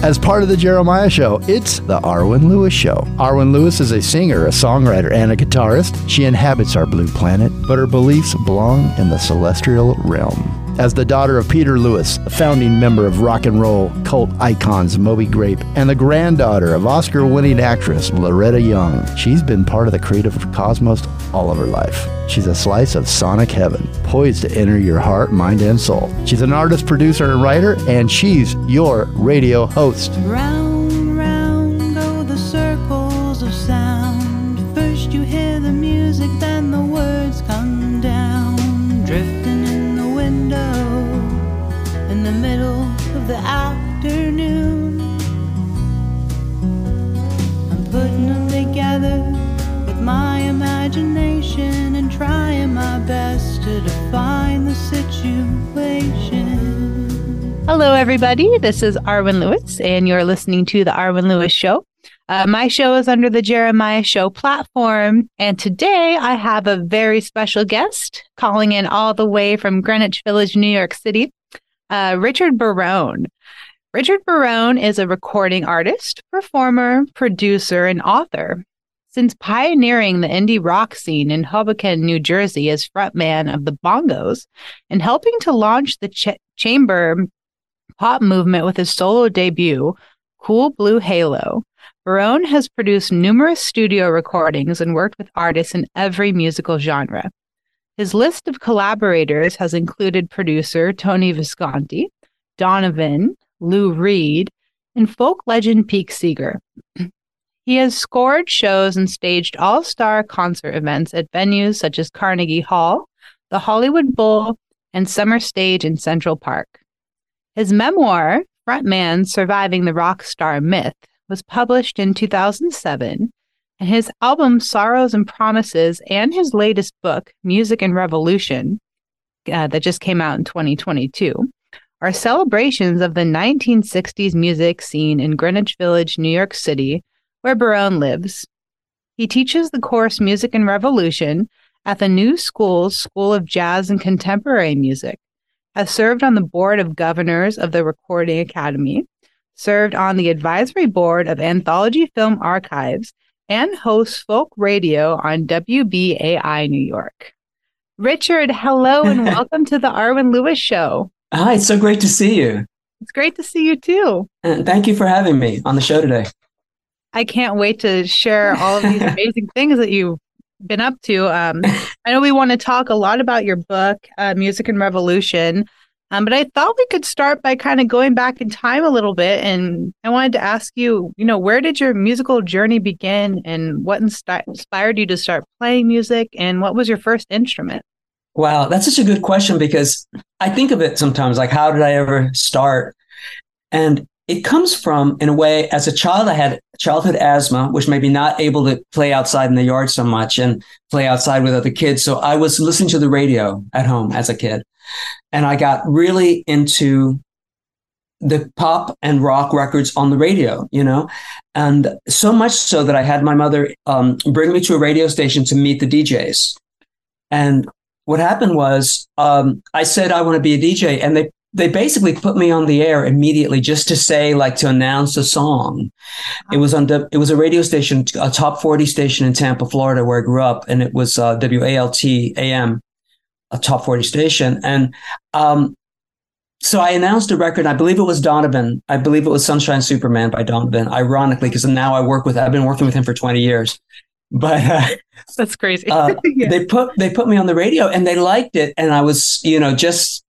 As part of the Jeremiah Show, it's the Arwen Lewis Show. Arwen Lewis is a singer, a songwriter, and a guitarist. She inhabits our blue planet, but her beliefs belong in the celestial realm. As the daughter of Peter Lewis, a founding member of rock and roll cult icons Moby Grape, and the granddaughter of Oscar winning actress Loretta Young, she's been part of the creative cosmos all of her life. She's a slice of sonic heaven, poised to enter your heart, mind, and soul. She's an artist, producer, and writer, and she's your radio host. Hello, everybody. This is Arwen Lewis, and you're listening to The Arwen Lewis Show. Uh, my show is under the Jeremiah Show platform. And today I have a very special guest calling in all the way from Greenwich Village, New York City, uh, Richard Barone. Richard Barone is a recording artist, performer, producer, and author. Since pioneering the indie rock scene in Hoboken, New Jersey as frontman of the Bongos and helping to launch the ch- chamber pop movement with his solo debut, Cool Blue Halo, Barone has produced numerous studio recordings and worked with artists in every musical genre. His list of collaborators has included producer Tony Visconti, Donovan, Lou Reed, and folk legend Pete Seeger. He has scored shows and staged all star concert events at venues such as Carnegie Hall, the Hollywood Bowl, and Summer Stage in Central Park. His memoir, Frontman Surviving the Rock Star Myth, was published in 2007, and his album Sorrows and Promises and his latest book, Music and Revolution, uh, that just came out in 2022, are celebrations of the 1960s music scene in Greenwich Village, New York City, where Barone lives. He teaches the course Music and Revolution at the New School's School of Jazz and Contemporary Music, has served on the board of governors of the Recording Academy, served on the advisory board of Anthology Film Archives, and hosts folk radio on WBAI New York. Richard, hello and welcome to the Arwen Lewis Show. Hi, it's so great to see you. It's great to see you too. And thank you for having me on the show today. I can't wait to share all of these amazing things that you've been up to. Um, I know we want to talk a lot about your book, uh, Music and Revolution, um, but I thought we could start by kind of going back in time a little bit. And I wanted to ask you, you know, where did your musical journey begin and what insti- inspired you to start playing music and what was your first instrument? Wow, that's such a good question because I think of it sometimes like, how did I ever start? And it comes from, in a way, as a child, I had childhood asthma, which made me not able to play outside in the yard so much and play outside with other kids. So I was listening to the radio at home as a kid. And I got really into the pop and rock records on the radio, you know, and so much so that I had my mother um, bring me to a radio station to meet the DJs. And what happened was um, I said I want to be a DJ, and they they basically put me on the air immediately just to say like to announce a song. It was on the, it was a radio station a top 40 station in tampa florida where i grew up and it was uh, walt am a top 40 station. And um, so i announced a record i believe it was donovan. I believe it was sunshine superman by donovan ironically because now i work with i've been working with him for 20 years. But uh, that's crazy. uh, yeah. they put they put me on the radio and they liked it and i was you know just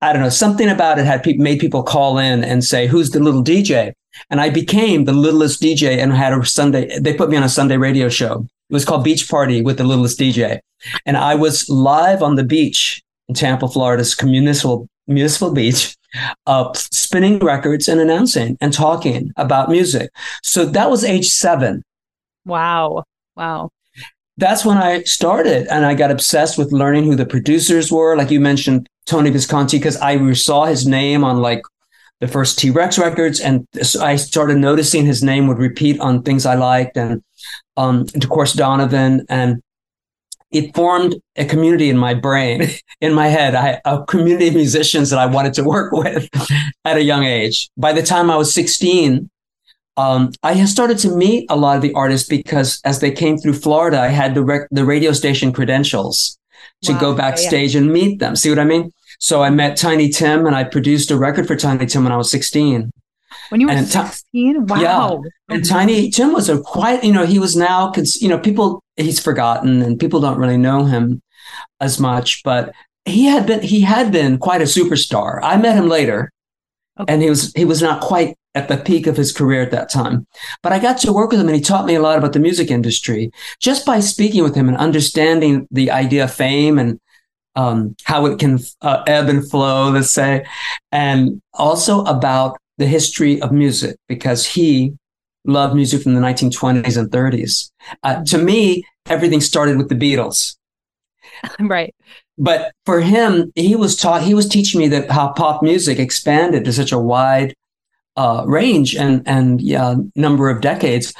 I don't know, something about it had pe- made people call in and say, who's the little DJ? And I became the littlest DJ and had a Sunday, they put me on a Sunday radio show. It was called Beach Party with the littlest DJ. And I was live on the beach in Tampa, Florida's municipal, municipal beach, uh, spinning records and announcing and talking about music. So that was age seven. Wow. Wow that's when I started and I got obsessed with learning who the producers were. Like you mentioned, Tony Visconti, because I saw his name on like the first T Rex records. And I started noticing his name would repeat on things I liked. And, um, and of course, Donovan and it formed a community in my brain, in my head, I, a community of musicians that I wanted to work with at a young age. By the time I was 16, um, I started to meet a lot of the artists because as they came through Florida, I had the, rec- the radio station credentials to wow, go backstage yeah. and meet them. See what I mean? So I met Tiny Tim and I produced a record for Tiny Tim when I was 16. When you were and 16? Wow. Yeah. And Tiny Tim was a quite, you know, he was now, you know, people, he's forgotten and people don't really know him as much, but he had been, he had been quite a superstar. I met him later okay. and he was, he was not quite at the peak of his career at that time. But I got to work with him and he taught me a lot about the music industry just by speaking with him and understanding the idea of fame and um, how it can uh, ebb and flow, let's say, and also about the history of music because he loved music from the 1920s and 30s. Uh, to me, everything started with the Beatles. Right. But for him, he was taught, he was teaching me that how pop music expanded to such a wide uh, range and, and yeah, number of decades.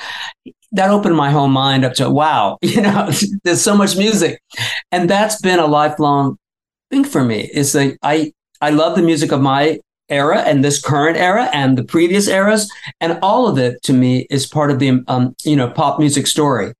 That opened my whole mind up to, wow, you know, there's so much music. And that's been a lifelong thing for me is that I, I love the music of my era and this current era and the previous eras and all of it to me is part of the um, you know pop music story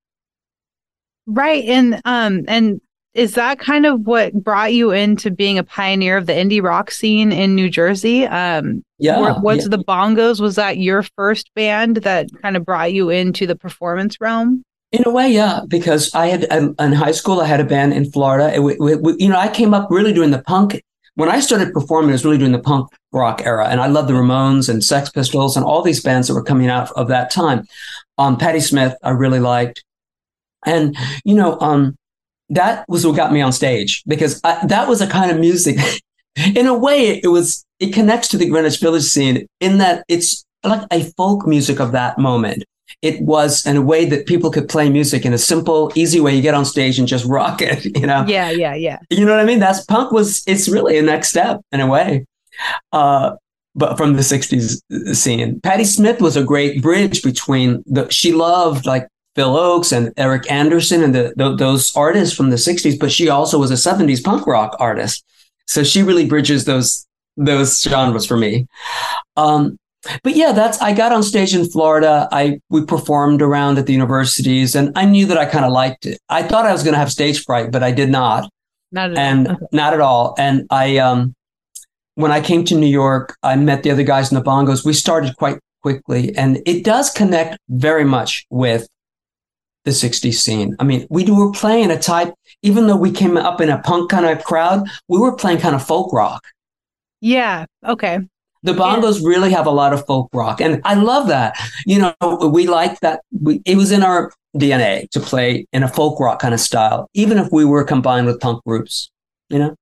right and um and is that kind of what brought you into being a pioneer of the indie rock scene in New Jersey? Um, yeah. Was yeah. the Bongos, was that your first band that kind of brought you into the performance realm? In a way, yeah, because I had in high school, I had a band in Florida. It, it, it, you know, I came up really doing the punk when I started performing, it was really during the punk rock era. And I loved the Ramones and Sex Pistols and all these bands that were coming out of that time. Um, Patti Smith, I really liked. And, you know, um, that was what got me on stage because I, that was a kind of music. in a way, it was, it connects to the Greenwich Village scene in that it's like a folk music of that moment it was in a way that people could play music in a simple, easy way. You get on stage and just rock it, you know? Yeah, yeah, yeah. You know what I mean? That's punk was, it's really a next step in a way. Uh, but from the 60s scene. Patti Smith was a great bridge between the, she loved like Phil Ochs and Eric Andersen and the, the, those artists from the 60s, but she also was a 70s punk rock artist. So she really bridges those those genres for me. Um, but yeah, that's I got on stage in Florida. I we performed around at the universities, and I knew that I kind of liked it. I thought I was going to have stage fright, but I did not. Not at and all. not at all. And I, um, when I came to New York, I met the other guys in the bongos. We started quite quickly, and it does connect very much with the 60s scene. I mean, we were playing a type, even though we came up in a punk kind of crowd, we were playing kind of folk rock. Yeah. Okay. The bongos yeah. really have a lot of folk rock, and I love that. You know, we like that. We, it was in our DNA to play in a folk rock kind of style, even if we were combined with punk groups. You know.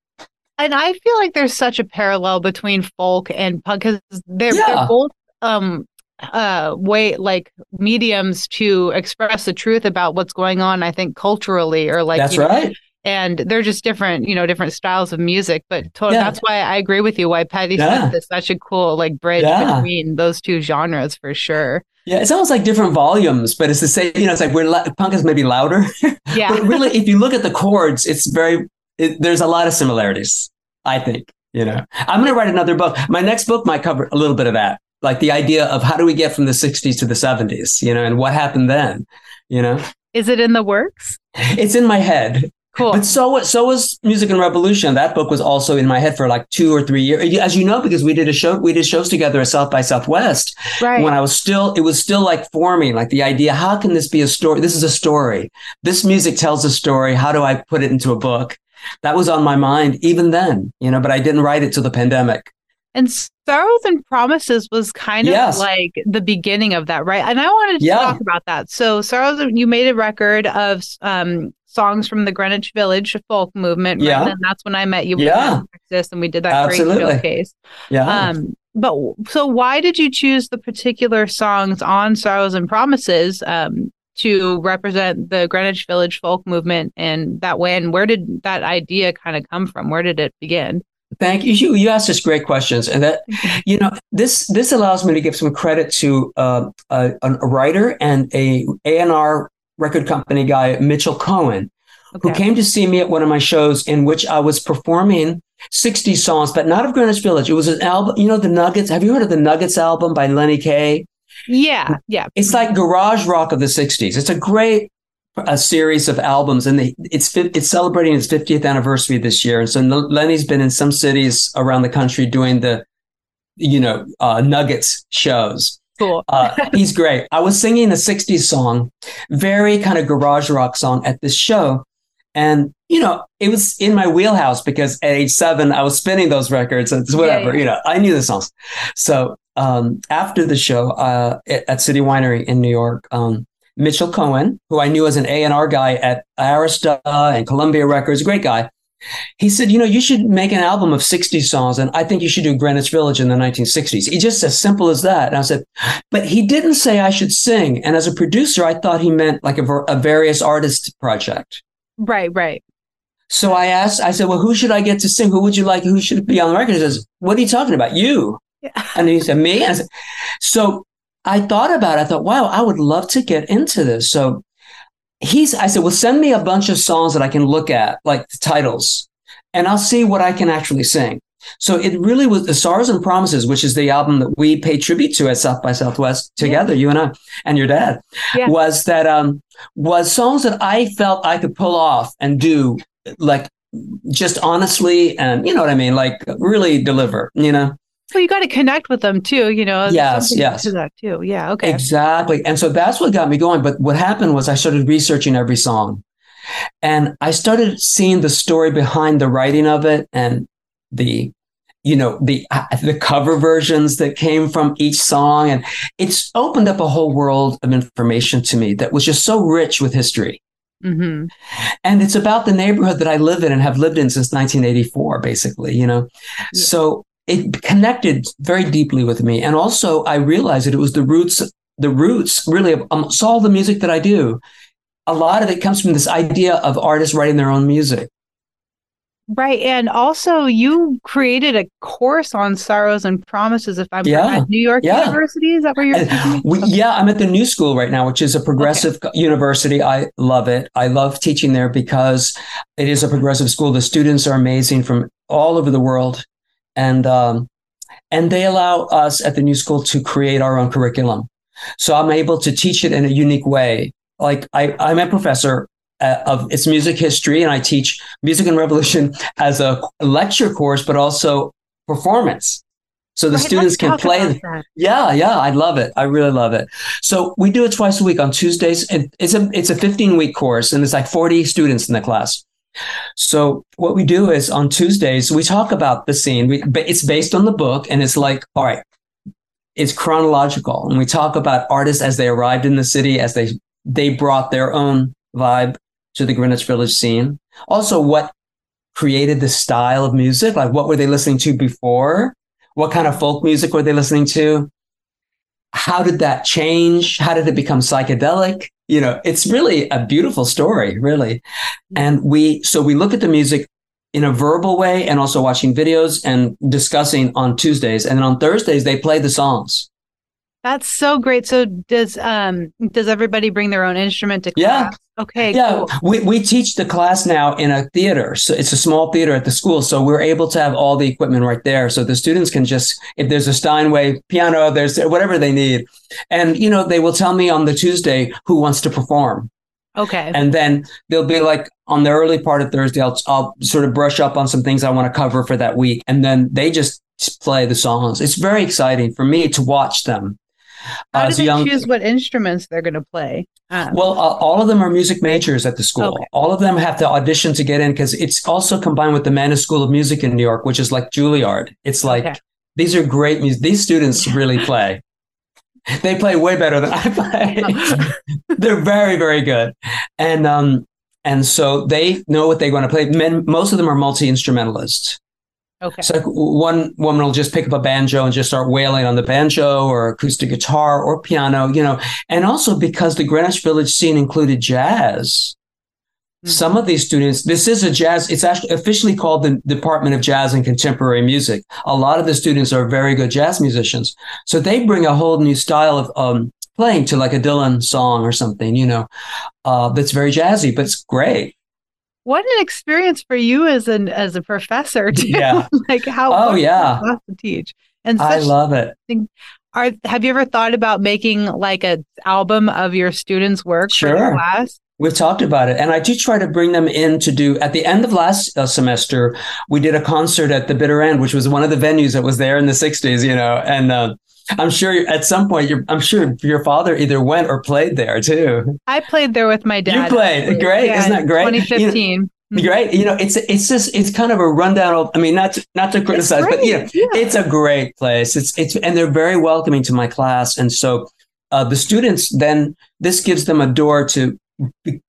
And I feel like there's such a parallel between folk and punk because they're, yeah. they're both um uh way like mediums to express the truth about what's going on i think culturally or like that's right know, and they're just different, you know, different styles of music. But totally, yeah. that's why I agree with you. Why Patti yeah. Smith is such a cool like bridge yeah. between those two genres for sure. Yeah, it's almost like different volumes, but it's the same. You know, it's like we're punk is maybe louder. Yeah, but really, if you look at the chords, it's very. It, there's a lot of similarities. I think. You know, I'm going to write another book. My next book might cover a little bit of that, like the idea of how do we get from the 60s to the 70s. You know, and what happened then. You know. Is it in the works? It's in my head. Cool. But so so was Music and Revolution. That book was also in my head for like two or three years, as you know, because we did a show. We did shows together at South by Southwest. Right. When I was still, it was still like forming, like the idea: how can this be a story? This is a story. This music tells a story. How do I put it into a book? That was on my mind even then, you know. But I didn't write it till the pandemic. And Sorrows and Promises was kind of yes. like the beginning of that, right? And I wanted to yeah. talk about that. So Sorrows, you made a record of um, songs from the Greenwich Village folk movement. Right? Yeah. And that's when I met you yeah. in Texas and we did that Absolutely. great showcase. Yeah. Um, but so why did you choose the particular songs on Sorrows and Promises um, to represent the Greenwich Village folk movement in that way? And where did that idea kind of come from? Where did it begin? Thank you. You, you asked us great questions, and that you know this this allows me to give some credit to uh, a, a writer and a A and R record company guy, Mitchell Cohen, who came to see me at one of my shows in which I was performing 60 songs, but not of Greenwich Village. It was an album, you know, the Nuggets. Have you heard of the Nuggets album by Lenny Kaye? Yeah, yeah. It's like garage rock of the 60s. It's a great a series of albums and they, it's it's celebrating its 50th anniversary this year. And so lenny's been in some cities around the country doing the you know uh, nuggets shows. Cool. Uh, he's great. I was singing a 60s song very kind of garage rock song at this show. And you know it was in my wheelhouse because at age seven i was spinning those records. And whatever yeah, yeah. you know i knew the songs. So um, after the show uh, at city winery in new york um, Mitchell Cohen, who I knew as an A&R guy at Arista and Columbia Records, great guy. He said, you know, you should make an album of 60 songs, and I think you should do Greenwich Village in the 1960s. He just as simple as that. And I said, but he didn't say I should sing. And as a producer, I thought he meant like a, a various artist project. Right, right. So I asked, I said, well, who should I get to sing? Who would you like? Who should be on the record? He says, what are you talking about? You. Yeah. And he said, me? Said, so I thought about it. I thought, wow, I would love to get into this. So he's, I said, well, send me a bunch of songs that I can look at, like the titles, and I'll see what I can actually sing. So it really was the Sorrows and Promises, which is the album that we pay tribute to at South by Southwest together, yeah. you and I, and your dad, yeah. was that um was songs that I felt I could pull off and do like just honestly and you know what I mean, like really deliver, you know. Well, you got to connect with them too, you know. Yes, yes. To that too. Yeah. Okay. Exactly. And so that's what got me going. But what happened was I started researching every song, and I started seeing the story behind the writing of it and the, you know, the uh, the cover versions that came from each song, and it's opened up a whole world of information to me that was just so rich with history. Mm-hmm. And it's about the neighborhood that I live in and have lived in since 1984, basically, you know. Yeah. So it connected very deeply with me. And also I realized that it was the roots, the roots really of um, all the music that I do. A lot of it comes from this idea of artists writing their own music. Right. And also you created a course on sorrows and promises, if I'm yeah. New York yeah. University. Is that where you're we, Yeah, I'm at the new school right now, which is a progressive okay. university. I love it. I love teaching there because it is a progressive school. The students are amazing from all over the world and um, and they allow us at the new school to create our own curriculum. So I'm able to teach it in a unique way. Like I, I'm a professor uh, of its music history, and I teach music and revolution as a lecture course, but also performance. So the right, students can play. Yeah, yeah, I love it. I really love it. So we do it twice a week on Tuesdays. It's a it's a 15 week course, and it's like 40 students in the class. So what we do is on Tuesdays we talk about the scene. We, but it's based on the book, and it's like, all right, it's chronological, and we talk about artists as they arrived in the city, as they they brought their own vibe to the Greenwich Village scene. Also, what created the style of music? Like, what were they listening to before? What kind of folk music were they listening to? How did that change? How did it become psychedelic? You know, it's really a beautiful story, really. And we, so we look at the music in a verbal way and also watching videos and discussing on Tuesdays. And then on Thursdays, they play the songs. That's so great. So does um does everybody bring their own instrument to class? Yeah. Okay. Yeah. Cool. We we teach the class now in a theater. So it's a small theater at the school. So we're able to have all the equipment right there. So the students can just if there's a Steinway piano, there's whatever they need. And you know, they will tell me on the Tuesday who wants to perform. Okay. And then they'll be like on the early part of Thursday, I'll, I'll sort of brush up on some things I want to cover for that week. And then they just play the songs. It's very exciting for me to watch them how do they young, choose what instruments they're going to play? Um, well, uh, all of them are music majors at the school. Okay. All of them have to audition to get in because it's also combined with the Mannes School of Music in New York, which is like Juilliard. It's like okay. these are great music. These students really play. They play way better than I play. They're very, very good, and um, and so they know what they're going to play. Men, most of them are multi instrumentalists. Okay. So one woman will just pick up a banjo and just start wailing on the banjo or acoustic guitar or piano, you know. And also because the Greenwich Village scene included jazz. Mm-hmm. Some of these students, this is a jazz, it's actually officially called the Department of Jazz and Contemporary Music. A lot of the students are very good jazz musicians. So they bring a whole new style of um, playing to like a Dylan song or something, you know, uh, that's very jazzy, but it's great. What an experience for you as an as a professor too. Yeah. like how Oh, yeah. to teach. And I love it. are have you ever thought about making like a album of your students' work Sure. class? We've talked about it, and I do try to bring them in to do. At the end of last uh, semester, we did a concert at the Bitter End, which was one of the venues that was there in the '60s. You know, and uh, I'm sure at some point, you're, I'm sure your father either went or played there too. I played there with my dad. You played. actually. Great. Isn't that great? You know, 2015. Great. You know, it's it's just it's kind of a rundown. Of, I mean, not to, not to criticize, but you know, yeah. it's a great place. It's it's and they're very welcoming to my class, and so uh, the students then this gives them a door to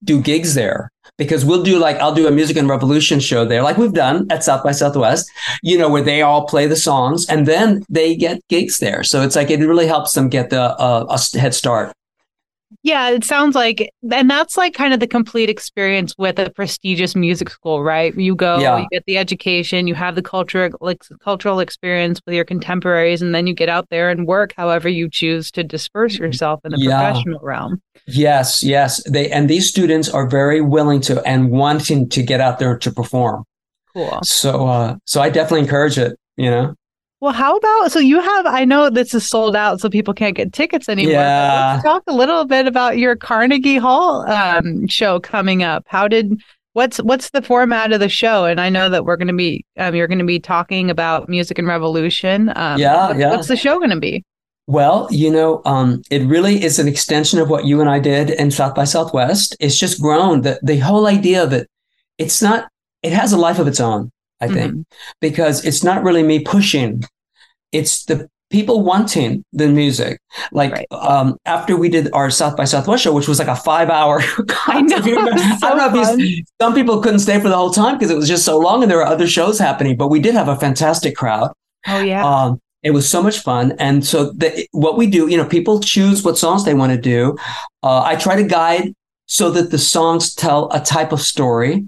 do gigs there because we'll do like I'll do a music and revolution show there, like we've done at South by Southwest, you know, where they all play the songs and then they get gigs there. So it's like it really helps them get the uh, a head start. Yeah, it sounds like, and that's like kind of the complete experience with a prestigious music school, right? You go, Yeah. you get the education, you have the culture, like cultural experience with your contemporaries, and then you get out there and work however you choose to disperse yourself in the Yeah. professional realm. Yes, yes. They and these students are very willing to and wanting to get out there to perform. Cool. So uh so I definitely encourage it, you know. Well, how about so you have? I know this is sold out, so people can't get tickets anymore. Yeah. let's talk a little bit about your Carnegie Hall um, show coming up. How did what's what's the format of the show? And I know that we're going to be um, you're going to be talking about music and revolution. Um, Yeah, what- yeah. What's the show going to be? Well, you know, um, it really is an extension of what you and I did in South by Southwest. It's just grown. The the whole idea of it, it's not. It has a life of its own, I think, Mhm. because it's not really me pushing. It's the people wanting the music. Like Right. um, after we did our South by Southwest show, which was like a five hour. I know, If you remember- it was I don't know if you, some people couldn't stay for the whole time because it was just so long, and there were other shows happening. But we did have a fantastic crowd. Oh yeah. Um, it was so much fun. And so the, what we do, you know, people choose what songs they want to do. Uh, I try to guide so that the songs tell a type of story.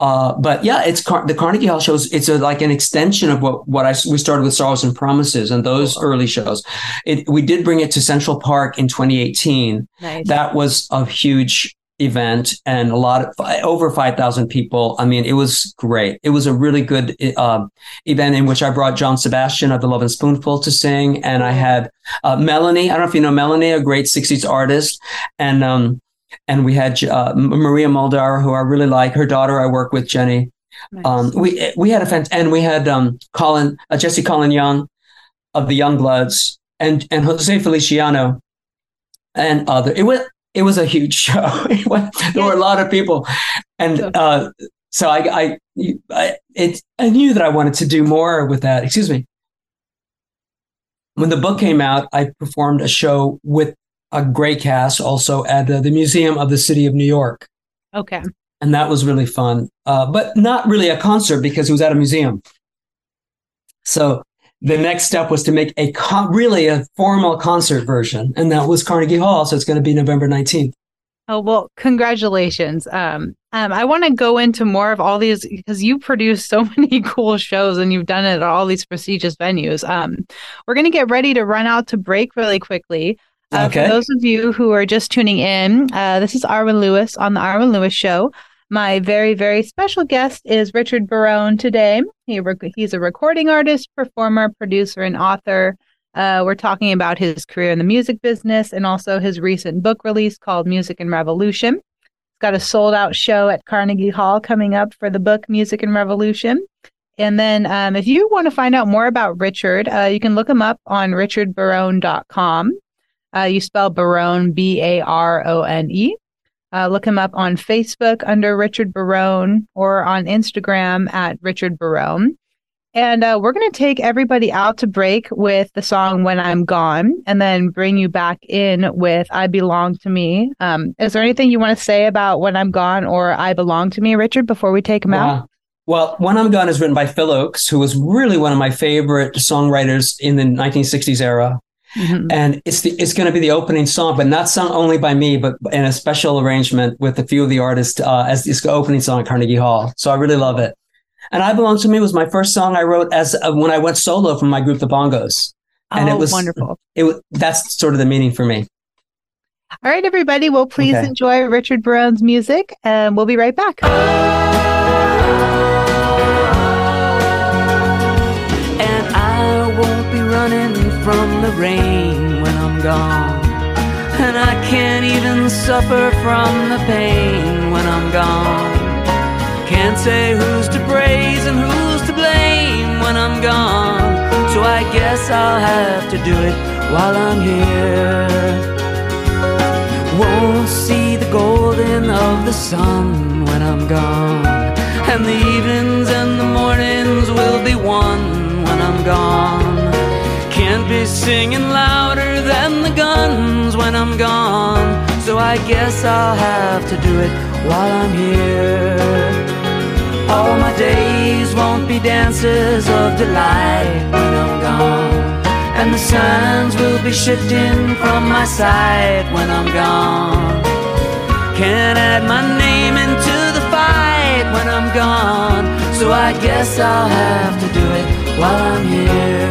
Uh, but yeah, it's Car- the Carnegie Hall shows. It's a, like an extension of what what I we started with Sorrows and Promises and those early shows. It, we did bring it to Central Park in 2018. nice. That was a huge event and a lot of over 5,000 people. I mean, it was great. It was a really good uh, event in which I brought John Sebastian of the Lovin' Spoonful to sing. And I had uh, Melanie. I don't know if you know Melanie, a great 60s artist. And, um, and we had uh, Maria Muldaur, who I really like. Her daughter, I work with, Jenny. Nice. Um, we we had a fant- and we had um, Colin uh, Jesse Colin Young of the Youngbloods and and Jose Feliciano and other. It was it was a huge show. There were a lot of people, and uh, so I I, I it I knew that I wanted to do more with that. Excuse me. When the book came out, I performed a show with a great cast also at uh, the Museum of the City of New York okay. and that was really fun. Uh, but not really a concert because it was at a museum. So the next step was to make a con- really a formal concert version, and that was Carnegie Hall. So it's going to be November nineteenth. Oh well, congratulations. Um, um, I want to go into more of all these because you produce so many cool shows and you've done it at all these prestigious venues. Um, we're gonna get ready to run out to break really quickly. Uh, Okay. For those of you who are just tuning in, uh, this is Arwen Lewis on the Arwen Lewis Show. My very, very special guest is Richard Barone today. He rec- he's a recording artist, performer, producer, and author. Uh, we're talking about his career in the music business and also his recent book release called Music and Revolution. He's got a sold out show at Carnegie Hall coming up for the book Music and Revolution. And then um, if you want to find out more about Richard, uh, you can look him up on richardbarone.com. Uh, you spell Barone, B A R O N E. Uh, look him up on Facebook under Richard Barone or on Instagram at Richard Barone. And uh, we're going to take everybody out to break with the song When I'm Gone and then bring you back in with I Belong to Me. Um, is there anything you want to say about When I'm Gone or I Belong to Me, Richard, before we take him out? Well, When I'm Gone is written by Phil Ochs, who was really one of my favorite songwriters in the 1960s era. Mhm. And it's the, it's going to be the opening song, but not sung only by me, but in a special arrangement with a few of the artists uh, as the opening song at Carnegie Hall. So I really love it. And I Belong to Me was my first song I wrote as uh, when I went solo from my group, the Bongos. And oh, it was wonderful. It was, that's sort of the meaning for me. All right, everybody. Well, please Okay. enjoy Richard Barone's music, and we'll be right back. From the rain when I'm gone. And I can't even suffer from the pain when I'm gone. Can't say who's to praise and who's to blame when I'm gone. So I guess I'll have to do it while I'm here. Won't see the golden of the sun when I'm gone. And the evenings and the mornings will be one when I'm gone. Can't be singing louder than the guns when I'm gone. So I guess I'll have to do it while I'm here. All my days won't be dances of delight when I'm gone. And the sands will be shifting from my sight when I'm gone. Can't add my name into the fight when I'm gone. So I guess I'll have to do it while I'm here.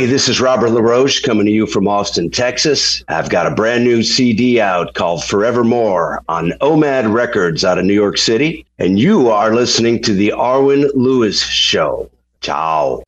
Hey, this is Robert LaRoche coming to you from Austin, Texas. I've got a brand new CD out called Forevermore on OMAD Records out of New York City. And you are listening to The Arwen Lewis Show. Ciao.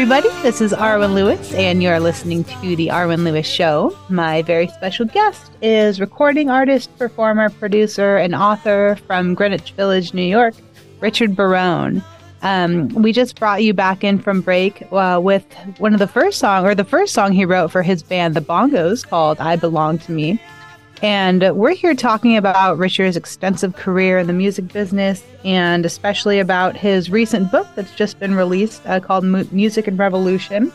Everybody. This is Arwen Lewis, and you're listening to The Arwen Lewis Show. My very special guest is recording artist, performer, producer, and author from Greenwich Village, New York, Richard Barone. Um, we just brought you back in from break uh, with one of the first song, or the first song he wrote for his band, The Bongos, called "I Belong to Me." And we're here talking about Richard's extensive career in the music business and especially about his recent book that's just been released uh, called Mu- Music and Revolution.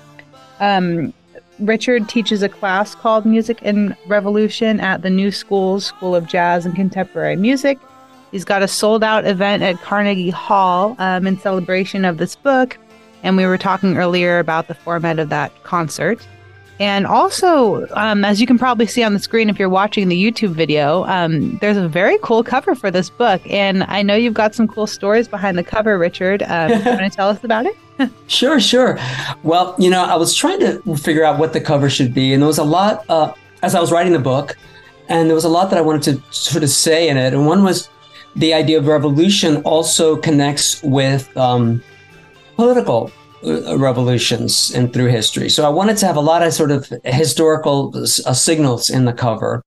Um, Richard teaches a class called Music and Revolution at the New Schools School of Jazz and Contemporary Music. He's got a sold out event at Carnegie Hall um, in celebration of this book. And we were talking earlier about the format of that concert. And also, um, as you can probably see on the screen if you're watching the YouTube video, um, there's a very cool cover for this book. And I know you've got some cool stories behind the cover, Richard. Um, you want to tell us about it? Sure, sure. Well, you know, I was trying to figure out what the cover should be, and there was a lot uh, as I was writing the book, and there was a lot that I wanted to sort of say in it. And one was the idea of revolution also connects with um, political revolutions and through history. So I wanted to have a lot of sort of historical uh, signals in the cover.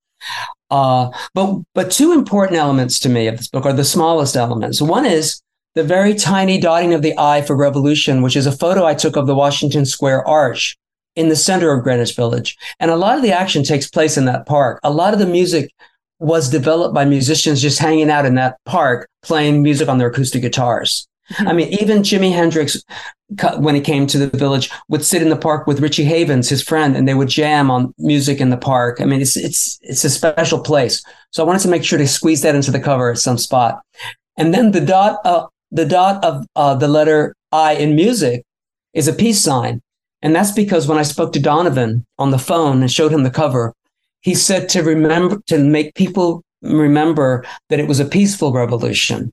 Uh, but but two important elements to me of this book are the smallest elements. One is the very tiny dotting of the I for revolution, which is a photo I took of the Washington Square Arch in the center of Greenwich Village. And a lot of the action takes place in that park. A lot of the music was developed by musicians just hanging out in that park, playing music on their acoustic guitars. I mean, even Jimi Hendrix, when he came to the village, would sit in the park with Richie Havens, his friend, and they would jam on music in the park. I mean, it's it's it's a special place. So I wanted to make sure to squeeze that into the cover at some spot. And then the dot, uh, the dot of uh, the letter I in music is a peace sign, and that's because when I spoke to Donovan on the phone and showed him the cover, he said to remember to make people remember that it was a peaceful revolution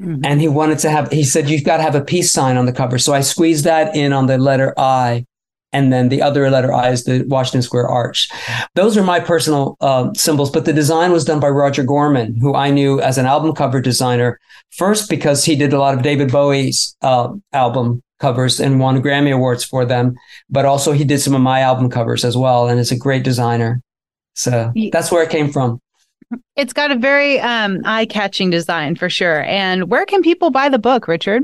and he wanted to have he said you've got to have a peace sign on the cover so i squeezed that in on the letter i and then the other letter i is the washington square arch those are my personal uh, symbols but the design was done by roger gorman who i knew as an album cover designer first because he did a lot of david bowie's uh, album covers and won Grammy awards for them. But also he did some of my album covers as well, and is a great designer. So that's where it came from. It's got a very um, eye-catching design for sure. And where can people buy the book, Richard?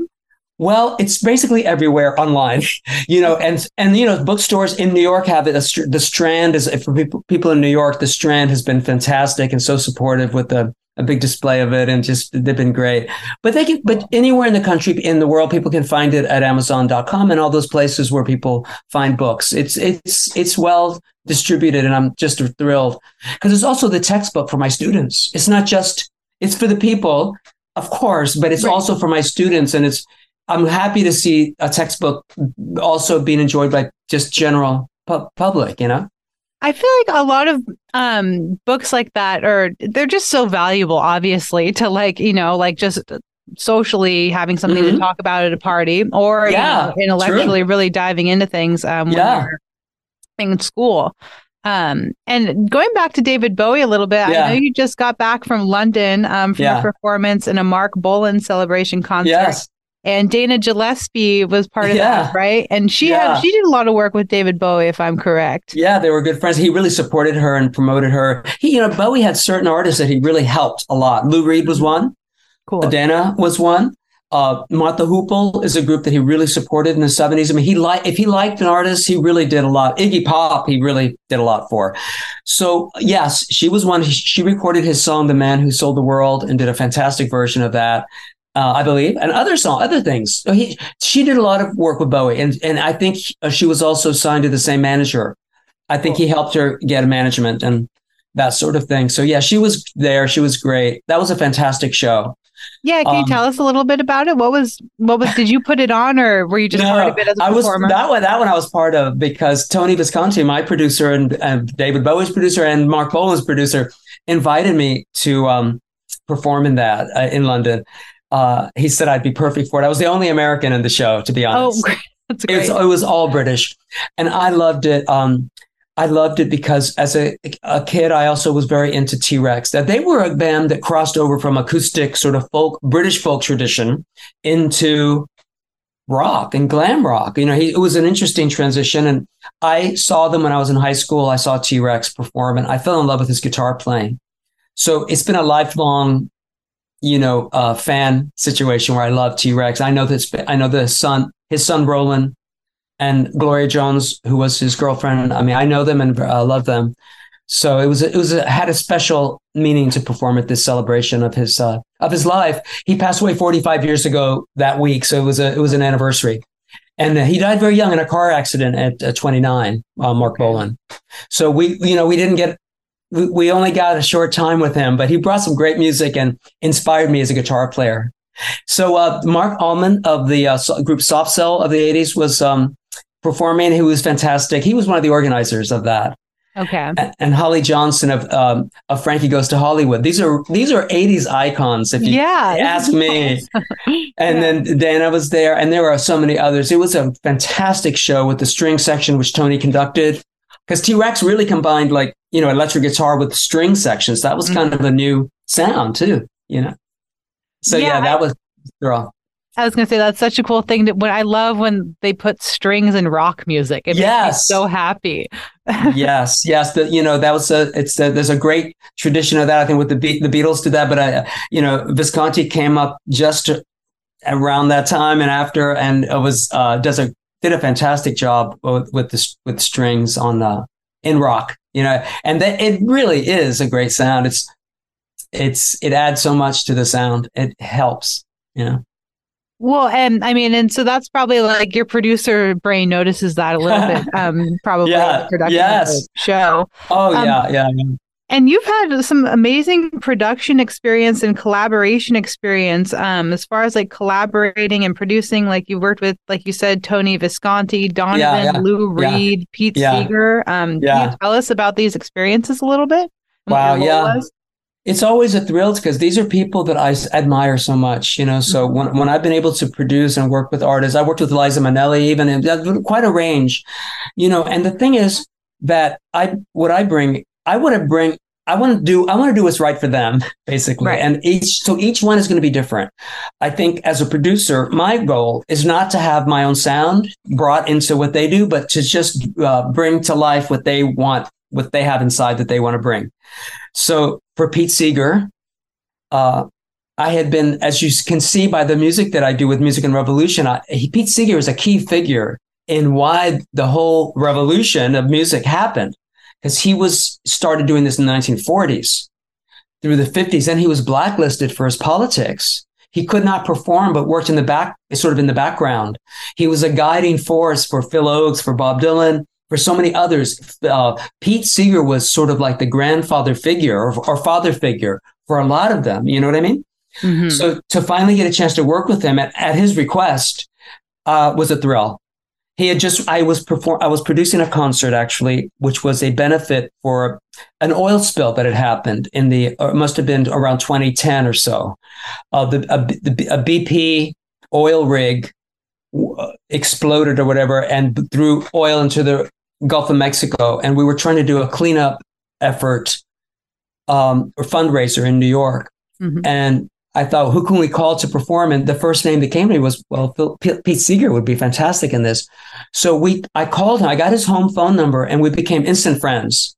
Well, it's basically everywhere online, you know, and and you know, bookstores in New York have it. The Strand is for people people in New York. The Strand has been fantastic and so supportive with the a big display of it and just they've been great. But they can, but anywhere in the country, in the world, people can find it at Amazon.com and all those places where people find books. It's it's it's well distributed, and I'm just thrilled because it's also the textbook for my students. It's not just it's for the people, of course, but it's right. also for my students, and it's I'm happy to see a textbook also being enjoyed by just general pu- public. You know. I feel like a lot of um, books like that are they're just so valuable, obviously, to like you know like just socially having something mm-hmm. to talk about at a party or yeah, you know, intellectually true. really diving into things um, when yeah. in school. Um, and going back to David Bowie a little bit, yeah. I know you just got back from London um, from yeah. a performance in a Marc Bolan celebration concert. Yes and Dana Gillespie was part of yeah. that, right? And she yeah. had she did a lot of work with David Bowie, if I'm correct. Yeah, they were good friends. He really supported her and promoted her. He, you know, Bowie had certain artists that he really helped a lot. Lou Reed was one. Cool. Dana was one. Uh, the Hoople is a group that he really supported in the 70s. I mean, he liked if he liked an artist, he really did a lot. Iggy Pop, he really did a lot for. So yes, she was one. She recorded his song "The Man Who Sold the World" and did a fantastic version of that uh, I believe, and other song, other things. So he, she did a lot of work with Bowie, and and I think uh, she was also signed to the same manager. I think he helped her get a management and that sort of thing. So yeah, she was there. She was great. That was a fantastic show. Yeah, can you um, tell us a little bit about it? What was what was? Did you put it on, or were you just no, part of it as a I performer? was that one. That one I was part of because Tony Visconti, my producer, and, and David Bowie's producer, and Marc Bolan's producer, invited me to um, perform in that uh, in London uh, he said I'd be perfect for it. I was the only American in the show, to be oh, honest. Oh, that's great. It was, it was all British, and I loved it. Um, I loved it because as a, a kid, I also was very into T Rex. That they were a band that crossed over from acoustic sort of folk, British folk tradition into rock and glam rock. You know, he, it was an interesting transition. And I saw them when I was in high school. I saw T Rex perform and I fell in love with his guitar playing. So it's been a lifelong you know, uh, fan situation where I love T Rex. I know this. I know the son, his son Roland, and Gloria Jones, who was his girlfriend. I mean, I know them and uh, love them. So it was it was a, had a special meaning to perform at this celebration of his uh, of his life. He passed away 45 years ago that week, so it was a it was an anniversary, and he died very young in a car accident at uh, 29. Uh, Marc Bolan. So we you know we didn't get we, we only got a short time with him, but he brought some great music and inspired me as a guitar player. So uh, Marc Almond of the uh, group Soft Cell of the 80s was um, performing. He was fantastic. He was one of the organizers of that. Okay. And, and Holly Johnson of um, of Frankie Goes to Hollywood. These are these are 80s icons, if you yeah, ask me. and yeah. then Dana was there, and there were so many others. It was a fantastic show with the string section, which Tony conducted because T Rex really combined like you know electric guitar with string sections. That was mm-hmm. kind of a new sound too, you know. So yeah, yeah that I, was girl. I was gonna say that's such a cool thing that when I love when they put strings in rock music. It yes. makes me so happy. yes, yes. The, you know that was a it's a, there's a great tradition of that. I think with the Be- the Beatles did that, but I you know Visconti came up just around that time and after, and it was uh, does a did a fantastic job with, with the with strings on the in rock, you know, and that it really is a great sound. It's it's it adds so much to the sound. It helps, you know. Well, and I mean, and so that's probably like your producer brain notices that a little bit, um, probably yeah, yes. show. Oh um, yeah, yeah, yeah. And you've had some amazing production experience and collaboration experience um, as far as like collaborating and producing. Like you worked with, like you said, Tony Visconti, Donovan, yeah, yeah, Lou Reed, yeah, Pete Seeger. Um, Can you tell us about these experiences a little bit? Wow, yeah. It's always a thrill because these are people that I admire so much, you know. So when, when I've been able to produce and work with artists, I worked with Liza Minnelli, even and quite a range, you know. And the thing is that I what I bring I want to bring I want to do I want to do what's right for them, basically. Right. And each so each one is going to be different. I think as a producer, my goal is not to have my own sound brought into what they do, but to just uh, bring to life what they want, what they have inside that they want to bring. So for Pete Seeger, uh, I had been, as you can see by the music that I do with Music and Revolution, I, he, Pete Seeger is a key figure in why the whole revolution of music happened because he was started doing this in the 1940s through the 50s and he was blacklisted for his politics. He could not perform but worked in the back sort of in the background. He was a guiding force for phil ochs for bob dylan for so many others. Uh, pete seeger was sort of like the grandfather figure or, or father figure for a lot of them you know what i mean? Mhm. so to finally get a chance to work with him at, at his request uh, was a thrill. He had just I was perform I was producing a concert actually, which was a benefit for an oil spill that had happened in the must have been around 2010 or so. Uh, the a, the- a BP oil rig uh, exploded or whatever and threw oil into the Gulf of Mexico, and we were trying to do a cleanup effort um, or fundraiser in New York. Mhm. And I thought, who can we call to perform? And the first name that came to me was, well, Phil, Pete Seeger would be fantastic in this. So we, I called him. I got his home phone number, and we became instant friends.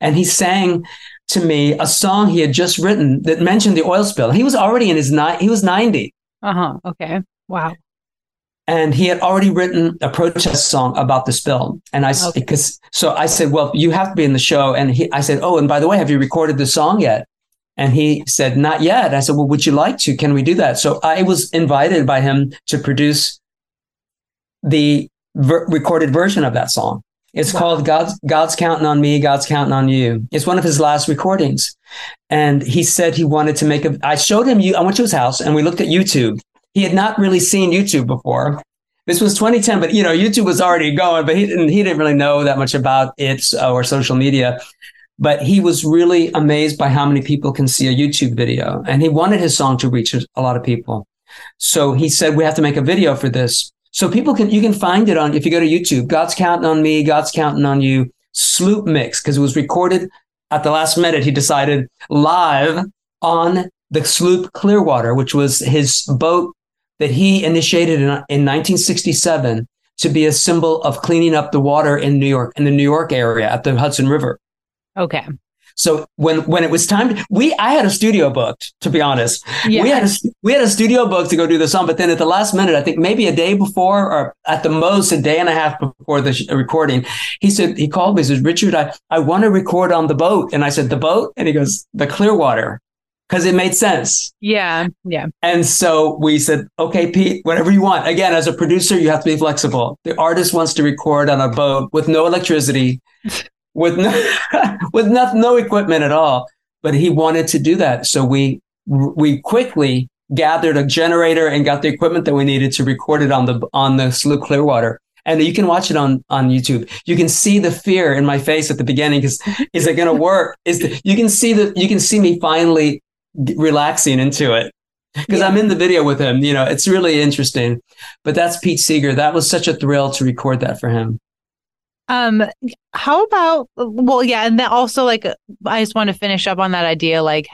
And he sang to me a song he had just written that mentioned the oil spill. He was already in his ni- he was ninety, Uh-huh. Okay. Wow. and he had already written a protest song about the spill. And I, Okay. because so I said, well, you have to be in the show. And he, I said, oh, and by the way, have you recorded the song yet? And he said, not yet. I said, well, would you like to? Can we do that? So I was invited by him to produce the ver- recorded version of that song. It's Wow. called God's, God's Counting on Me, God's Counting on You. It's one of his last recordings. And he said he wanted to make a, I showed him, you. I went to his house and we looked at YouTube. He had not really seen YouTube before. This was 2010, but you know, YouTube was already going, but he didn't, he didn't really know that much about it or social media. But he was really amazed by how many people can see a YouTube video. And he wanted his song to reach a lot of people. So he said, we have to make a video for this. So people can, you can find it on, if you go to YouTube, God's counting on me, God's counting on you, sloop mix, because it was recorded at the last minute. He decided live on the sloop Clearwater, which was his boat that he initiated in, in 1967 to be a symbol of cleaning up the water in New York, in the New York area at the Hudson River. Okay. So when when it was time to, we I had a studio booked to be honest. Yeah. We had a we had a studio booked to go do the song, but then at the last minute, I think maybe a day before or at the most a day and a half before the sh- recording, he said he called me. He says, "Richard, I I want to record on the boat," and I said, "The boat?" And he goes, "The Clearwater," because it made sense. yeah. Yeah. And so we said, "Okay, Pete, whatever you want." Again, as a producer, you have to be flexible. The artist wants to record on a boat with no electricity with no with no, no equipment at all. But he wanted to do that, so we we quickly gathered a generator and got the equipment that we needed to record it on the on the sloop Clearwater. And you can watch it on on YouTube. You can see the fear in my face at the beginning because is it going to work? Is the, you can see the you can see me finally relaxing into it because I'm in the video with him. You know, it's really interesting. But that's Pete Seeger. That was such a thrill to record that for him. Um, how about well, yeah, and then also like I just want to finish up on that idea, like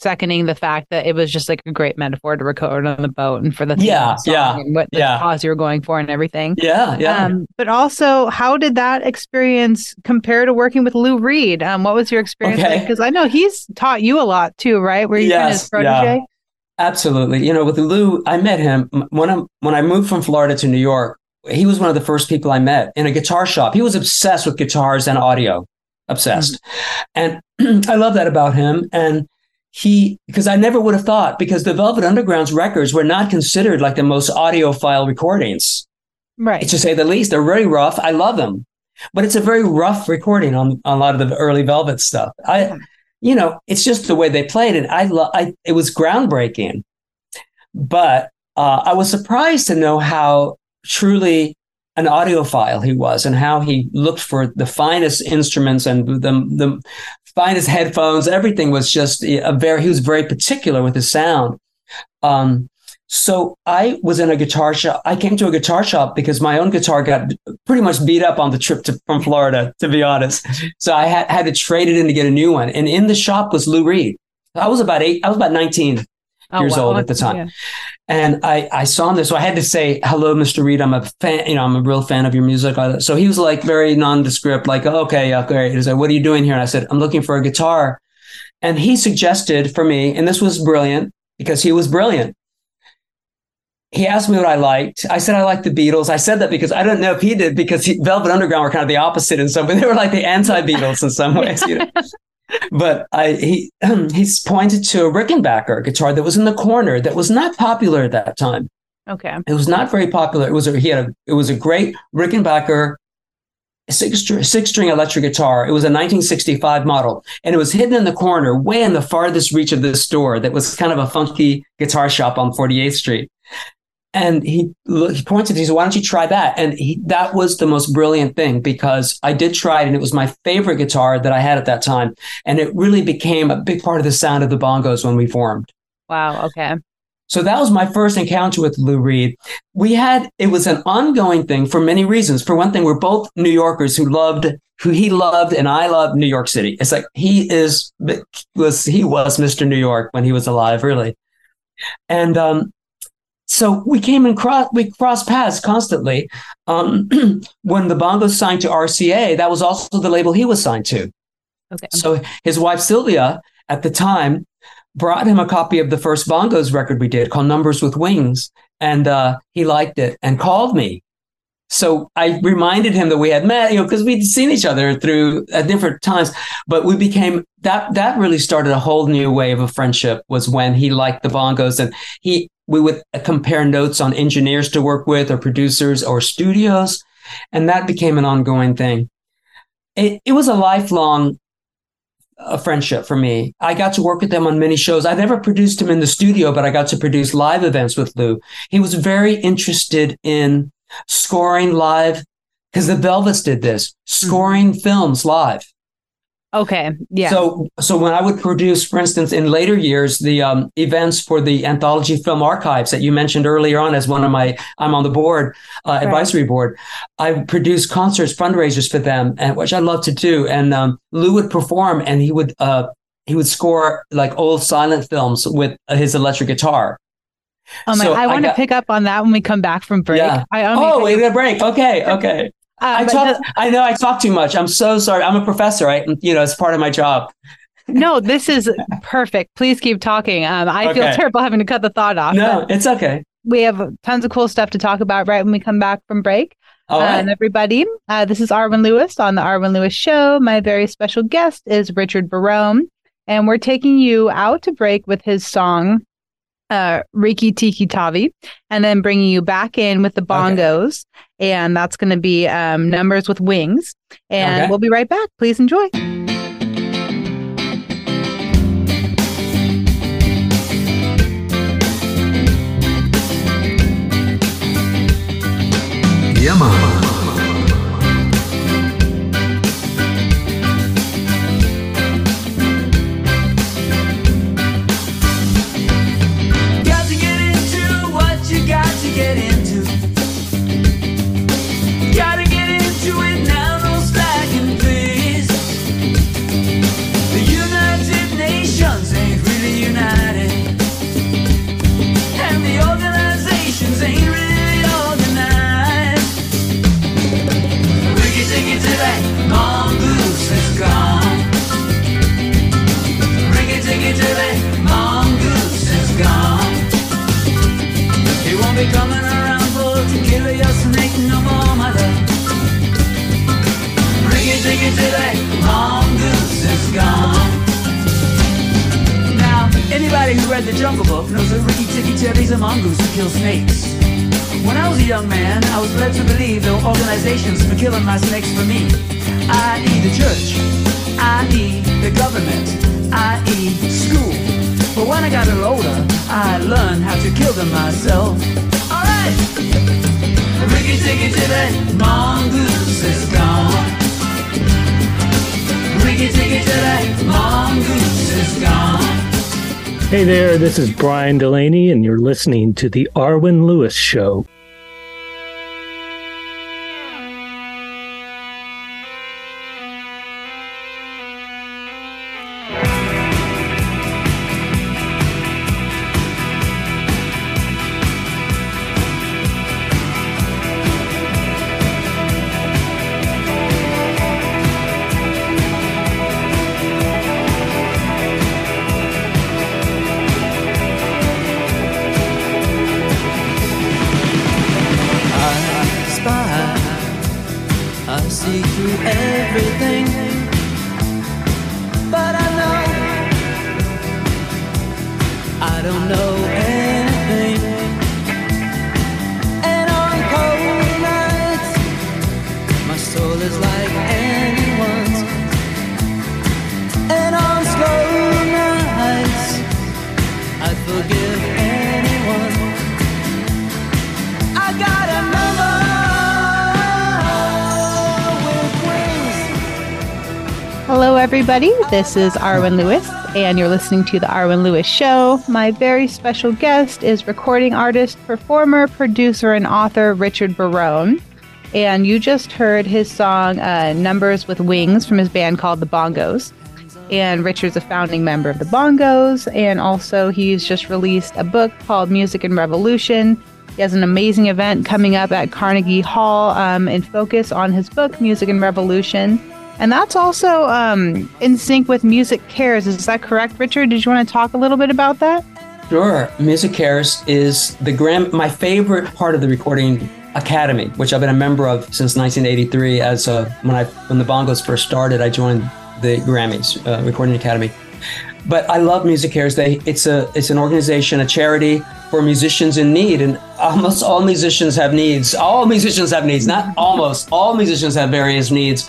seconding the fact that it was just like a great metaphor to record on the boat and for the Yeah, yeah, and what the yeah. cause you were going for and everything. Yeah, yeah. Um, but also, how did that experience compare to working with Lou Reed? Um, what was your experience Okay. like? Because I know he's taught you a lot too, right? Were you of his Yes, yeah. protege? Absolutely. You know, with Lou, I met him when I when I moved from Florida to New York. He was one of the first people I met in a guitar shop. He was obsessed with guitars and audio, obsessed. And I love that about him. And he, because I never would have thought, because the Velvet Underground's records were not considered like the most audiophile recordings, Right. to say the least. They're very rough. I love them, but it's a very rough recording on, on a lot of the early Velvet stuff. I, you know, it's just the way they played it. I love. I it was groundbreaking, but uh, I was surprised to know how truly an audiophile he was, and how he looked for the finest instruments and the the finest headphones. Everything was just a very. He was very particular with his sound. Um, So I was in a guitar shop. I came to a guitar shop because my own guitar got pretty much beat up on the trip to, from Florida, to be honest. So I had, had to trade it in to get a new one. And in the shop was Lou Reed. I was about eight, I was about 19 Oh, years wow. old at the time. Yeah. And I, I saw him there. So I had to say, hello, Mr. Reed. I'm a fan, you know, I'm a real fan of your music. So he was like very nondescript, like, oh, okay, yeah, great. He's like, what are you doing here? And I said, I'm looking for a guitar. And he suggested for me, and this was brilliant because he was brilliant. He asked me what I liked. I said I liked the Beatles. I said that because I don't know if he did because he, Velvet Underground were kind of the opposite in some way. They were like the anti-Beatles in some ways. You know? but I he he's pointed to a Rickenbacker guitar that was in the corner that was not popular at that time. Okay. It was not very popular. It was a, he had a it was a great Rickenbacker six string, six string electric guitar. It was a 1965 model, and it was hidden in the corner, way in the farthest reach of this store. That was kind of a funky guitar shop on 48th Street. And he he pointed. He said, "Why don't you try that?" And he, that was the most brilliant thing because I did try it, and it was my favorite guitar that I had at that time. And it really became a big part of the sound of the bongos when we formed. Wow. Okay. So that was my first encounter with Lou Reed. We had it was an ongoing thing for many reasons. For one thing, we're both New Yorkers who loved who he loved and I loved New York City. It's like he is was he was Mr. New York when he was alive, really. And um, so we came and cross we crossed paths constantly. Um, when the Bongos signed to RCA, that was also the label he was signed to. Okay. So his wife Sylvia at the time brought him a copy of the first Bongos record we did called Numbers with Wings, and uh, he liked it and called me. So I reminded him that we had met, you know, because we'd seen each other through at different times, but we became that. That really started a whole new wave of friendship. Was when he liked the bongos, and he we would compare notes on engineers to work with, or producers, or studios, and that became an ongoing thing. It it was a lifelong a friendship for me. I got to work with them on many shows. I never produced him in the studio, but I got to produce live events with Lou. He was very interested in scoring live because the Velvets did this, scoring mm-hmm. films live. Okay. Yeah. So, so when I would produce, for instance, in later years, the um, events for the anthology film archives that you mentioned earlier on as one of my, I'm on the board, uh, right. advisory board. I produce concerts, fundraisers for them, and which I love to do. And um, Lou would perform, and he would uh, he would score like old silent films with his electric guitar. Oh my! So I want to pick up on that when we come back from break. Yeah. I oh, we got a break. Okay, okay. Uh, I talk. The, I know I talk too much. I'm so sorry. I'm a professor. I, you know, it's part of my job. no, this is perfect. Please keep talking. Um, I okay. feel terrible having to cut the thought off. No, it's okay. We have tons of cool stuff to talk about right when we come back from break. All right. Uh, and everybody, uh, this is Arwen Lewis on the Arwen Lewis Show. My very special guest is Richard Barone, and we're taking you out to break with his song uh, Riki Tiki Tavi, and then bringing you back in with the bongos. Okay. And that's going to be um, Numbers with Wings. And okay. we'll be right back. Please enjoy. Yeah, Dig till that mongoose is gone. Now, anybody who read the Jungle Book knows that Rikki Tikki Tavi's a mongoose who kills snakes. When I was a young man, I was led to believe there were organizations for killing my snakes for me, i.e. the church, i.e. the government, i.e. school. But when I got a little older, I learned how to kill them myself. Alright! Rikki Tikki Tavi, mongoose is gone. Hey there, this is Brian Delaney, and you're listening to The Arwen Lewis Show. This is Arwen Lewis, and you're listening to The Arwen Lewis Show. My very special guest is recording artist, performer, producer, and author Richard Barone. And you just heard his song uh, Numbers with Wings from his band called The Bongos. And Richard's a founding member of The Bongos, and also he's just released a book called Music and Revolution. He has an amazing event coming up at Carnegie Hall um, in focus on his book, Music and Revolution. And that's also um, in sync with Music Cares. Is that correct, Richard? Did you want to talk a little bit about that? Sure. Music Cares is the gram my favorite part of the recording academy, which I've been a member of since 1983. As uh, when I when the bongos first started, I joined the Grammys uh, Recording Academy. But I love Music Cares. They it's a it's an organization, a charity for musicians in need, and almost all musicians have needs. All musicians have needs, not almost. All musicians have various needs,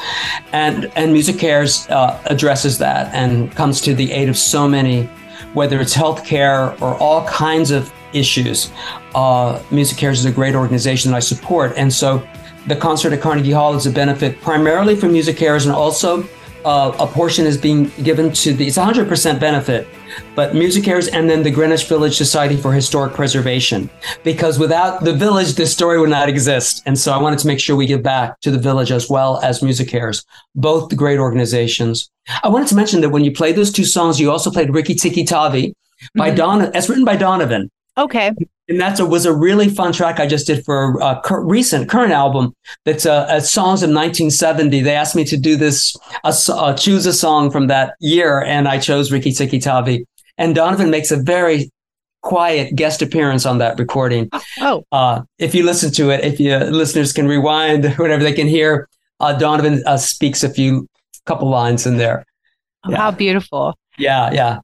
and and Music Cares uh, addresses that and comes to the aid of so many whether it's healthcare or all kinds of issues. Uh, Music Cares is a great organization that I support. And so the concert at Carnegie Hall is a benefit primarily for Music Cares and also uh, a portion is being given to the, it's a 100% benefit, but Music Cares and then the Greenwich Village Society for Historic Preservation. Because without the village, this story would not exist. And so I wanted to make sure we give back to the village as well as Music Cares, both great organizations. I wanted to mention that when you played those two songs, you also played Riki Tiki Tavi by Mhm. Don, as written by Donovan. Okay. And that's a, was a really fun track I just did for a cur- recent current album. That's a, a songs of 1970. They asked me to do this, a, choose a song from that year, and I chose Riki Tiki Tavi. And Donovan makes a very quiet guest appearance on that recording. Oh, Uh, if you listen to it, if you listeners can rewind, whatever they can hear, uh, Donovan uh, speaks a few couple lines in there. Yeah. how beautiful. Yeah, yeah.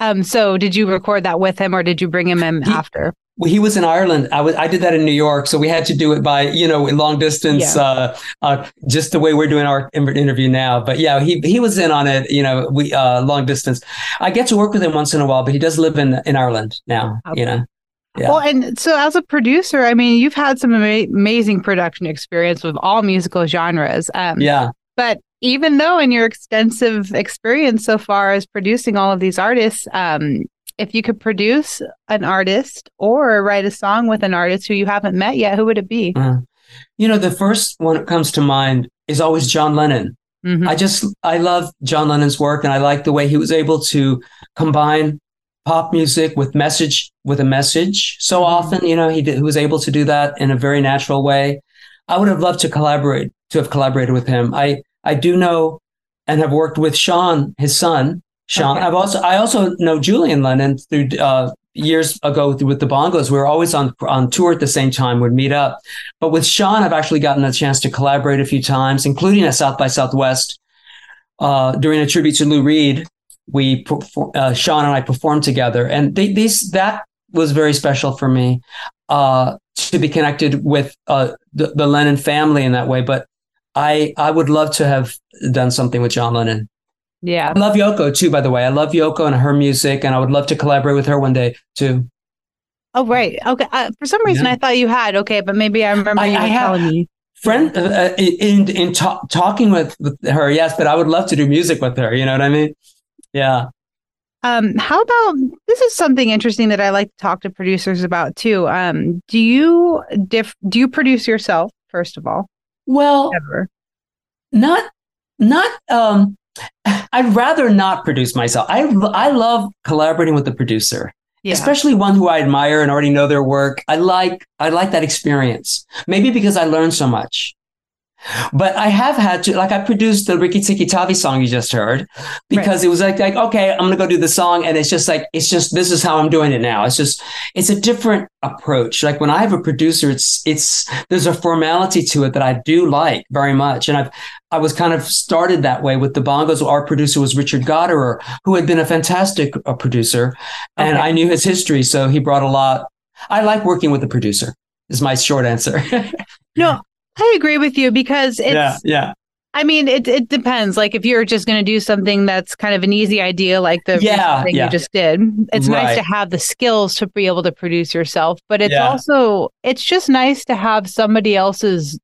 Um, so did you record that with him or did you bring him in He- after? Well, he was in Ireland. I was I did that in New York, so we had to do it by you know long distance, Yeah. uh, uh, just the way we're doing our interview now. But yeah, he he was in on it. You know, we uh, long distance. I get to work with him once in a while, but he does live in in Ireland now. You know, yeah. Well, and so as a producer, I mean, you've had some ama- amazing production experience with all musical genres. Um, yeah. But even though in your extensive experience so far as producing all of these artists, um, if you could produce an artist or write a song with an artist who you haven't met yet, who would it be? Uh, you know, the first one that comes to mind is always John Lennon. Mhm. I just I love John Lennon's work, and I like the way he was able to combine pop music with message with a message. So often, you know, he, did, he was able to do that in a very natural way. I would have loved to collaborate to have collaborated with him. I I do know and have worked with Sean, his son, Sean. Okay. I've also I also know Julian Lennon through uh, years ago with the Bongos. We were always on on tour at the same time. Would meet up, but with Sean, I've actually gotten a chance to collaborate a few times, including at South by Southwest uh, during a tribute to Lou Reed. We uh, Sean and I performed together, and they, these that was very special for me uh, to be connected with uh, the, the Lennon family in that way. But I I would love to have done something with John Lennon. Yeah. I love Yoko too, by the way. I love Yoko and her music, and I would love to collaborate with her one day too. Oh, right. Okay. Uh, for some reason, Yeah. I thought you had. Okay, but maybe I remember I- you I have- telling me. Friend, uh, uh, in in ta- talking with, with her, yes, but I would love to do music with her. You know what I mean? Yeah. Um, how about this is something interesting that I like to talk to producers about too. Um, do you diff do you produce yourself first of all? Well, Ever? not not um I'd rather not produce myself. I I love collaborating with the producer. Yeah. especially one who I admire and already know their work. I like I like that experience. Maybe because I learned so much. But I have had to like I produced the Riki Tiki Tavi song you just heard because it was like like okay I'm gonna go do the song and it's just like it's just this is how I'm doing it now. It's just it's a different approach. Like when I have a producer, it's it's there's a formality to it that I do like very much. And I've I was kind of started that way with the bongos. Our producer was Richard Gottehrer, who had been a fantastic uh, producer, and Okay. I knew his history, so he brought a lot. I like working with the producer. Is my short answer. No, I agree with you because it's yeah, yeah, I mean, it it depends. Like if you're just going to do something that's kind of an easy idea, like the Yeah, thing yeah. you just did, it's nice to have the skills to be able to produce yourself. But it's Yeah. also it's just nice to have somebody else's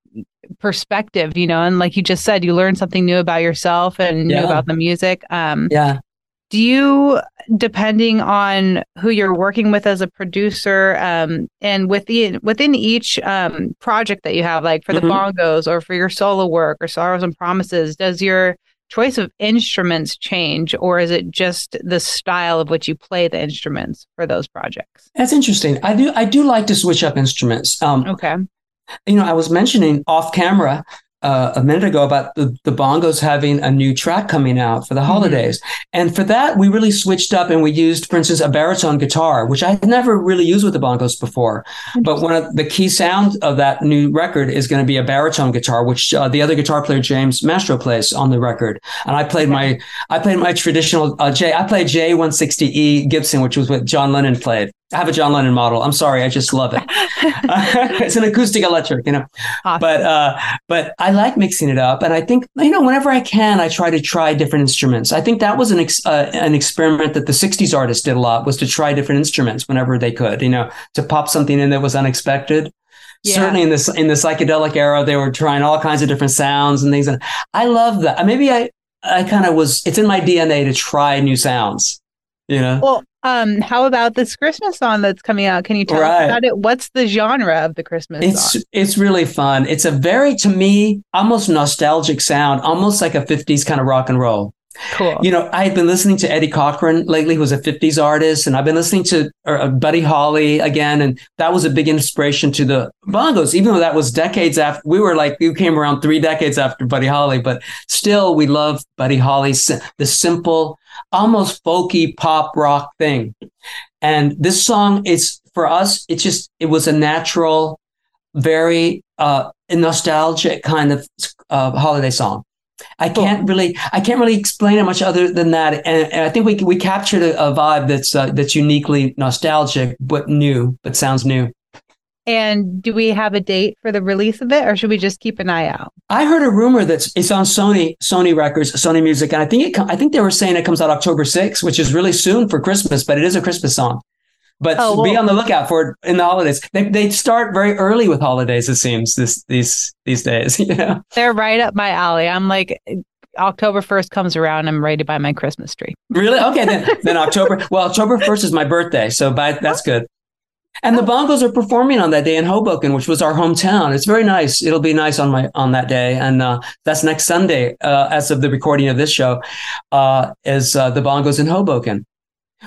perspective, you know. And like you just said, you learn something new about yourself and new Yeah. about the music. Um, yeah. Do you, depending on who you're working with as a producer, um, and within within each um, project that you have, like for the Mhm. bongos or for your solo work or sorrows and promises, does your choice of instruments change, or is it just the style of which you play the instruments for those projects? That's interesting. I do I do like to switch up instruments. Um, Okay. you know, I was mentioning off camera uh, a minute ago about the, the bongos having a new track coming out for the holidays. And for that, we really switched up and we used, for instance, a baritone guitar, which I had never really used with the bongos before. But one of the key sound of that new record is going to be a baritone guitar, which uh, the other guitar player, James Mastro, plays on the record. And I played my, I played my traditional uh, J, I played J160E Gibson, which was what John Lennon played. I have a John Lennon model. I'm sorry. I just love it. it's an acoustic electric, you know Awesome. but uh but i like mixing it up and i think you know whenever i can i try to try different instruments i think that was an ex- uh, an experiment that the 60s artists did a lot was to try different instruments whenever they could you know to pop something in that was unexpected Yeah. certainly in this in the psychedelic era they were trying all kinds of different sounds and things and i love that maybe i i kind of was it's in my dna to try new sounds you know Well, um, how about this Christmas song that's coming out? Can you tell Right. us about it? What's the genre of the Christmas It's song? it's really fun. It's a very to me almost nostalgic sound, almost like a 50s kind of rock and roll. Cool. You know, I had been listening to Eddie Cochran lately, who's a 50s artist, and I've been listening to uh, Buddy Holly again, and that was a big inspiration to the bongos, even though that was decades after we were like, we came around three decades after Buddy Holly, but still we love Buddy Holly, the simple, almost folky pop rock thing. And this song is for us, it's just, it was a natural, very uh, nostalgic kind of uh, holiday song. I can't really, I can't really explain it much other than that. And, and I think we we captured a, a vibe that's uh, that's uniquely nostalgic, but new, but sounds new. And do we have a date for the release of it, or should we just keep an eye out? I heard a rumor that it's on Sony Sony Records, Sony Music, and I think it. I think they were saying it comes out October 6th, which is really soon for Christmas, but it is a Christmas song. But Oh, be on the lookout for it in the holidays. They they start very early with holidays. It seems this these these days. You know. They're right up my alley. I'm like, October 1st comes around, I'm ready to buy my Christmas tree. Really? Okay, then then October. Well, October first is my birthday, so by, that's oh. good. And the Bongos are performing on that day in Hoboken, which was our hometown. It's very nice. It'll be nice on my on that day, and uh, that's next Sunday. Uh, as of the recording of this show, uh, is uh, the Bongos in Hoboken.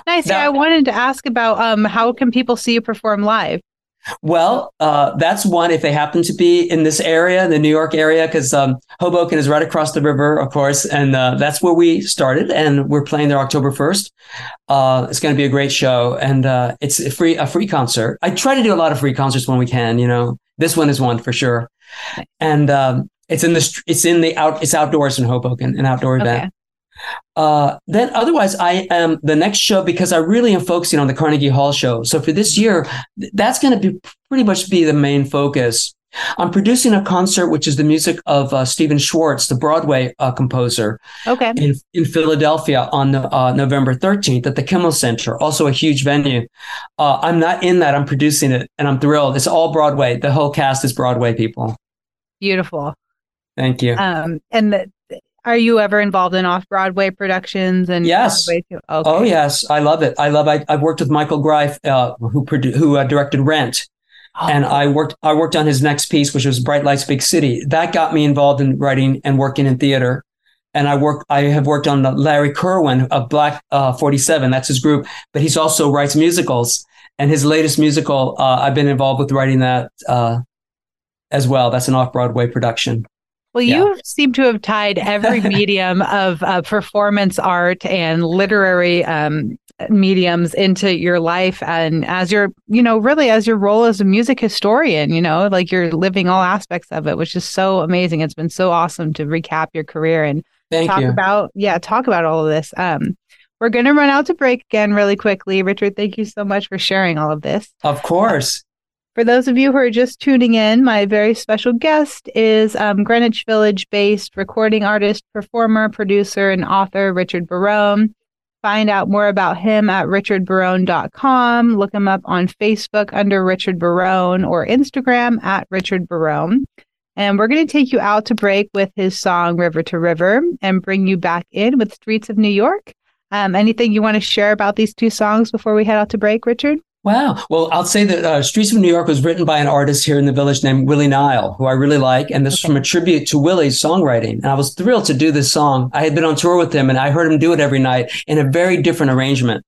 Nice. Yeah, I wanted to ask about um, how can people see you perform live? Well, uh, that's one if they happen to be in this area, the New York area, because um, Hoboken is right across the river, of course, and uh, that's where we started, and we're playing there October first. Uh, it's going to be a great show, and uh, it's a free a free concert. I try to do a lot of free concerts when we can. You know, this one is one for sure, and um, it's in the it's in the out it's outdoors in Hoboken, an outdoor event. Uh, then otherwise, I am the next show because I really am focusing on the Carnegie Hall show. So for this year, that's going to be pretty much be the main focus. I'm producing a concert, which is the music of uh, Stephen Schwartz, the Broadway uh, composer, Okay. in, in Philadelphia on uh, November 13th at the Kimmel Center, also a huge venue. Uh, I'm not in that. I'm producing it and I'm thrilled. It's all Broadway. The whole cast is Broadway people. Beautiful. Thank you. Um, and the, Are you ever involved in off Broadway productions and Yes. Broadway too? Okay. Oh yes, I love it. I love. I, I've worked with Michael Greif, uh, who produ- who uh, directed Rent, Oh, and I worked. I worked on his next piece, which was Bright Lights, Big City. That got me involved in writing and working in theater. And I work. I have worked on the Larry Kirwan of Black uh, Forty Seven. That's his group, but he's also writes musicals. And his latest musical, uh, I've been involved with writing that uh, as well. That's an off Broadway production. Well, Yeah. you seem to have tied every medium of uh, performance art and literary um, mediums into your life, and as your, you know, really as your role as a music historian, you know, like you're living all aspects of it, which is so amazing. It's been so awesome to recap your career and Thank talk you. about, yeah, talk about all of this. Um, we're going to run out to break again really quickly. Richard, thank you so much for sharing all of this. of course. For those of you who are just tuning in, my very special guest is um, Greenwich Village based recording artist, performer, producer, and author Richard Barone. Find out more about him at richardbarone.com. Look him up on Facebook under Richard Barone or Instagram at Richard Barone. And we're going to take you out to break with his song River to River and bring you back in with Streets of New York. Um, anything you want to share about these two songs before we head out to break, Richard? Wow. Well, I'll say that uh, Streets of New York was written by an artist here in the village named Willie Nile, who I really like. And this is from a tribute to Willie's songwriting. And I was thrilled to do this song. I had been on tour with him and I heard him do it every night in a very different arrangement,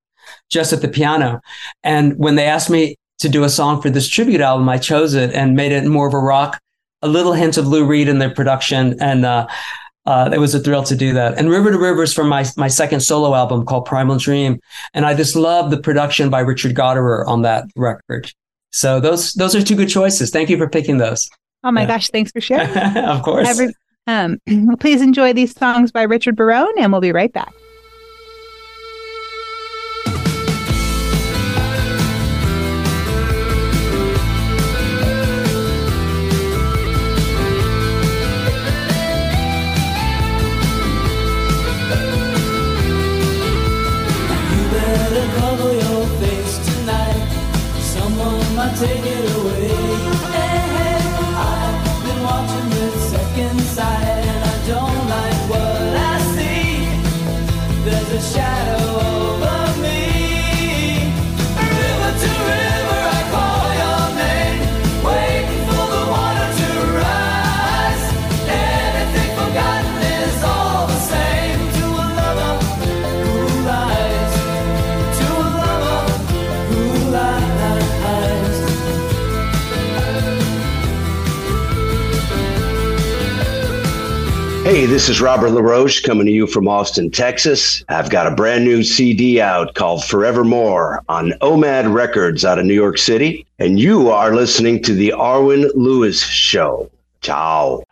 just at the piano. And when they asked me to do a song for this tribute album, I chose it and made it more of a rock, a little hint of Lou Reed in the production. And, uh, uh, it was a thrill to do that. And River to River is from my, my second solo album called Primal Dream. And I just love the production by Richard Gottehrer on that record. So those those are two good choices. Thank you for picking those. Oh my Yeah. gosh, thanks for sharing. of course. Every, um, please enjoy these songs by Richard Barone, and we'll be right back. It away. Hey, this is Robert LaRoche coming to you from Austin, Texas. I've got a brand new CD out called Forevermore on OMAD Records out of New York City. And you are listening to The Arwen Lewis Show. Ciao.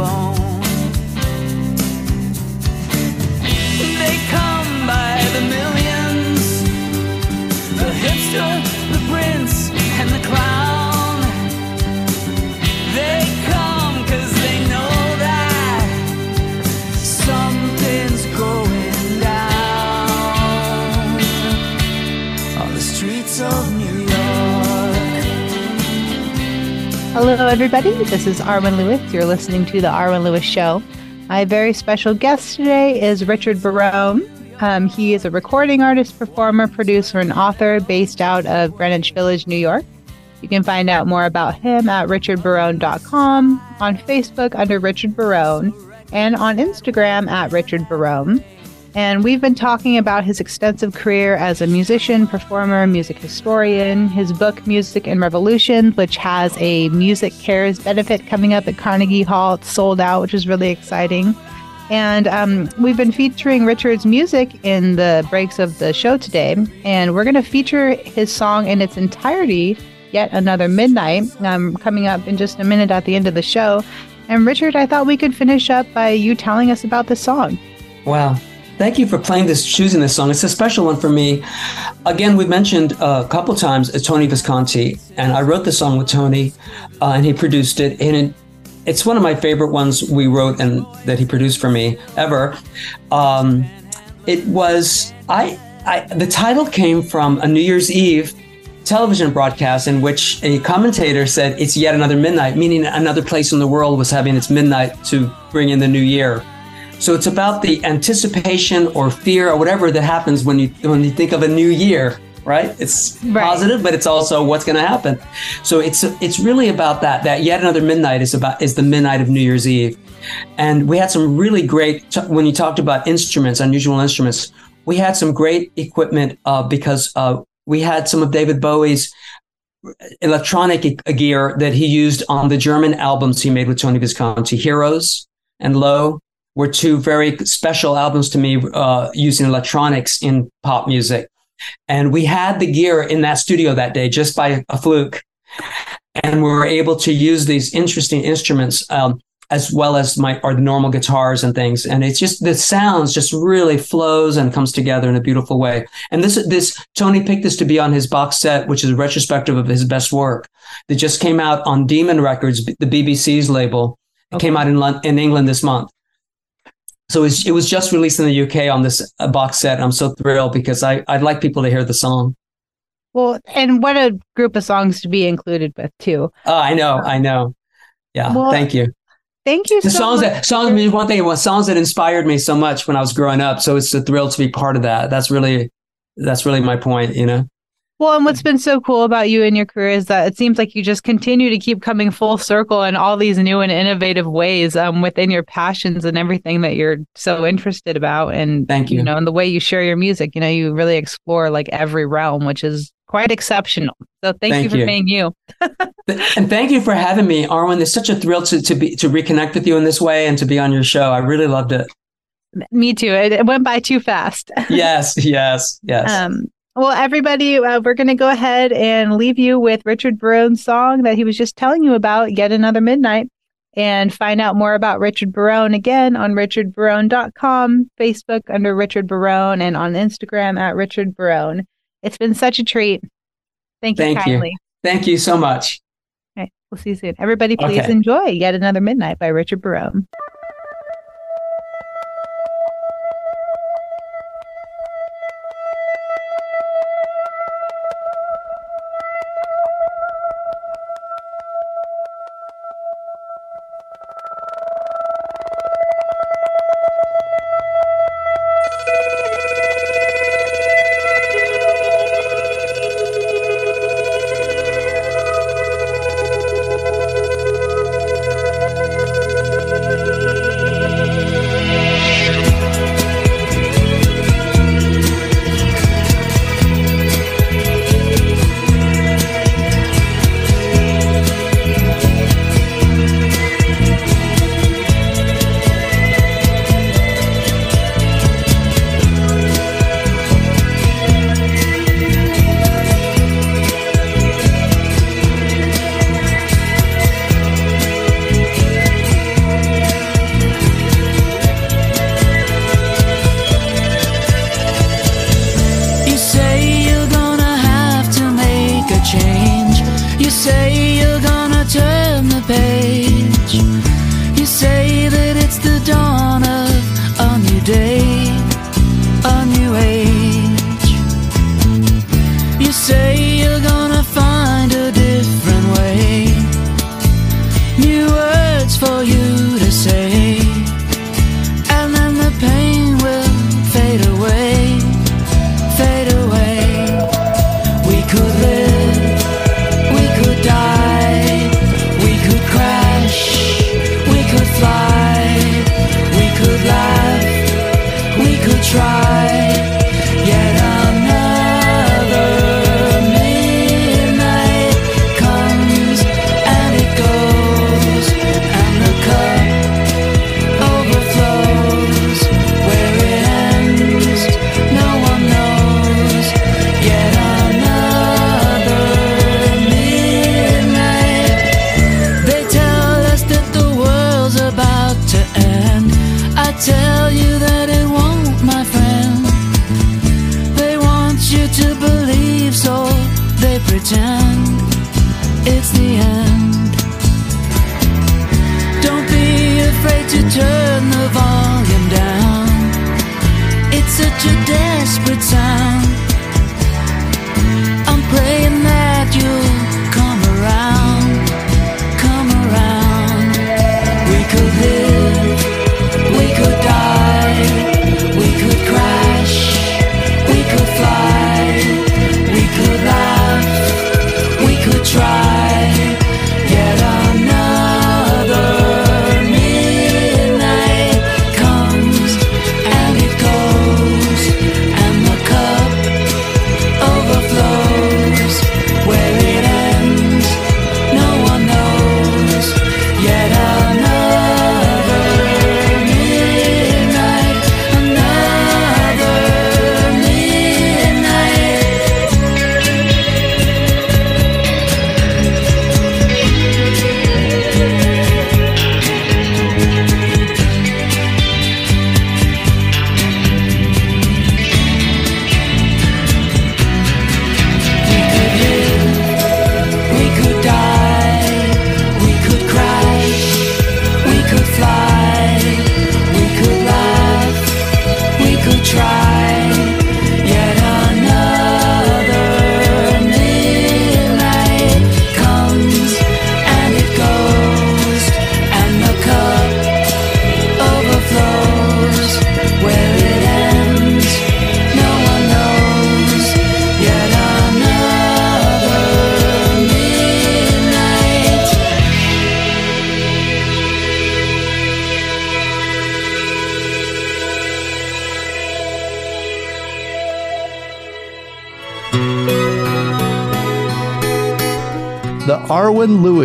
through Hello, everybody. This is Arwen Lewis. You're listening to the Arwen Lewis Show. My very special guest today is Richard Barone. Um, he is a recording artist, performer, producer, and author based out of Greenwich Village, New York. You can find out more about him at richardbarone.com, on Facebook under Richard Barone, and on Instagram at Richard Barone. And we've been talking about his extensive career as a musician, performer, music historian, his book, Music and Revolution, which has a Music Cares benefit coming up at Carnegie Hall. It's sold out, which is really exciting. And um, we've been featuring Richard's music in the breaks of the show today. And we're going to feature his song in its entirety, Yet Another Midnight, um, coming up in just a minute at the end of the show. And Richard, I thought we could finish up by you telling us about the song. Wow. Thank you for playing this, choosing this song. It's a special one for me. Again, we mentioned uh, a couple times uh, Tony Visconti, and I wrote the song with Tony, uh, and he produced it. And it, it's one of my favorite ones we wrote and that he produced for me ever. Um, it was I, I. The title came from a New Year's Eve television broadcast in which a commentator said it's yet another midnight, meaning another place in the world was having its midnight to bring in the new year. So it's about the anticipation or fear or whatever that happens when you when you think of a new year, right? It's Right. positive, but it's also what's going to happen. So it's it's really about that. That yet another midnight is about is the midnight of New Year's Eve, and we had some really great when you talked about instruments, unusual instruments. We had some great equipment uh, because uh, we had some of David Bowie's electronic gear that he used on the German albums he made with Tony Visconti. Heroes and Low were two very special albums to me uh, using electronics in pop music. And we had the gear in that studio that day just by a fluke. And we were able to use these interesting instruments um, as well as my or the normal guitars and things. And it's just the sounds just really flows and comes together in a beautiful way. And this this Tony picked this to be on his box set, which is a retrospective of his best work that just came out on Demon Records, the BBC's label. It came out in in England this month. So it was just released in the UK on this uh, box set. I'm so thrilled because I, I'd like people to hear the song. Well, and what a group of songs to be included with, too. Oh, I know, I know. Yeah, Well, thank you. Thank you The so songs much. that songs mean one thing. Was songs that inspired me so much when I was growing up. So it's a thrill to be part of that. That's really that's really my point. You know. Well, and what's been so cool about you and your career is that it seems like you just continue to keep coming full circle in all these new and innovative ways um, within your passions and everything that you're so interested about. And Thank you. You know, and the way you share your music, you know, you really explore like every realm, which is quite exceptional. So thank, Thank you for you. being you. And thank you for having me, Arwen. It's such a thrill to to be to reconnect with you in this way and to be on your show. I really loved it. Me too. It, it went by too fast. Yes, yes, yes. Um, well, everybody, uh, we're going to go ahead and leave you with Richard Barone's song that he was just telling you about, Yet Another Midnight, and find out more about Richard Barone again on richardbarone.com, Facebook under Richard Barone, and on Instagram at Richard Barone. It's been such a treat. Thank you Thank you. kindly. Thank you so much. Okay, we'll see you soon. Everybody, please Okay. enjoy Yet Another Midnight by Richard Barone.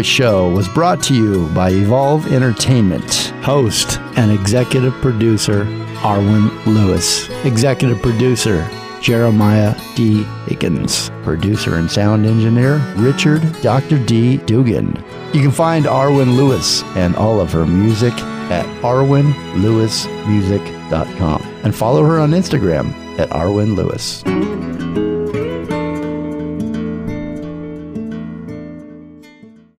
Show was brought to you by Evolve Entertainment. Host and executive producer Arwen Lewis. Executive producer Jeremiah D. Higgins. Producer and sound engineer Richard Dr. D. Dugan. You can find Arwen Lewis and all of her music at arwenlewismusic.com and follow her on Instagram at Arwen Lewis.